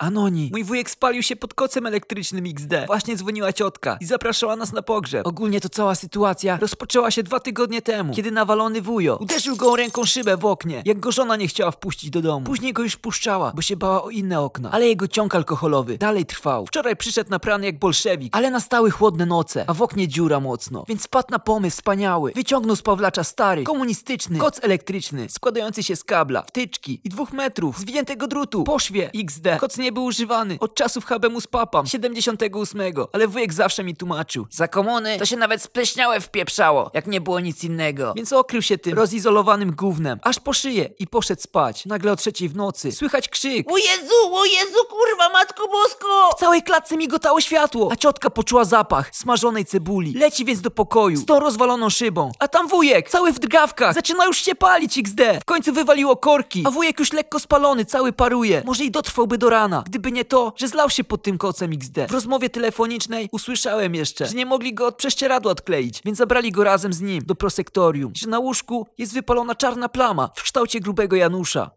Anoni, mój wujek spalił się pod kocem elektrycznym XD. Właśnie dzwoniła ciotka i zapraszała nas na pogrzeb. Ogólnie to cała sytuacja rozpoczęła się dwa tygodnie temu, kiedy nawalony wujo uderzył go ręką szybę w oknie, jak go żona nie chciała wpuścić do domu. Później go już puszczała, bo się bała o inne okna. Ale jego ciąg alkoholowy dalej trwał. Wczoraj przyszedł naprany jak bolszewik, ale nastały chłodne noce, a w oknie dziura mocno. Więc wpadł na pomysł wspaniały. Wyciągnął z Pawlacza stary, komunistyczny, koc elektryczny, składający się z kabla, wtyczki i dwóch metrów zwiniętego drutu, poszwie XD. Koc nie był używany od czasów Habemu papam 78, ale wujek zawsze mi tłumaczył. Za komuny to się nawet spleśniałe wpieprzało, jak nie było nic innego. Więc okrył się tym rozizolowanym gównem, aż po szyję i poszedł spać. Nagle o trzeciej w nocy słychać krzyk. O Jezu, o Jezu, kurwa, Matko Bosko! Całej klatce migotało światło, a ciotka poczuła zapach smażonej cebuli. Leci więc do pokoju z tą rozwaloną szybą. A tam wujek, cały w drgawkach, zaczyna już się palić XD. W końcu wywaliło korki, a wujek już lekko spalony, cały paruje. Może i dotrwałby do rana, gdyby nie to, że zlał się pod tym kocem XD. W rozmowie telefonicznej usłyszałem jeszcze, że nie mogli go od prześcieradła odkleić, więc zabrali go razem z nim do prosektorium. Że na łóżku jest wypalona czarna plama w kształcie grubego Janusza.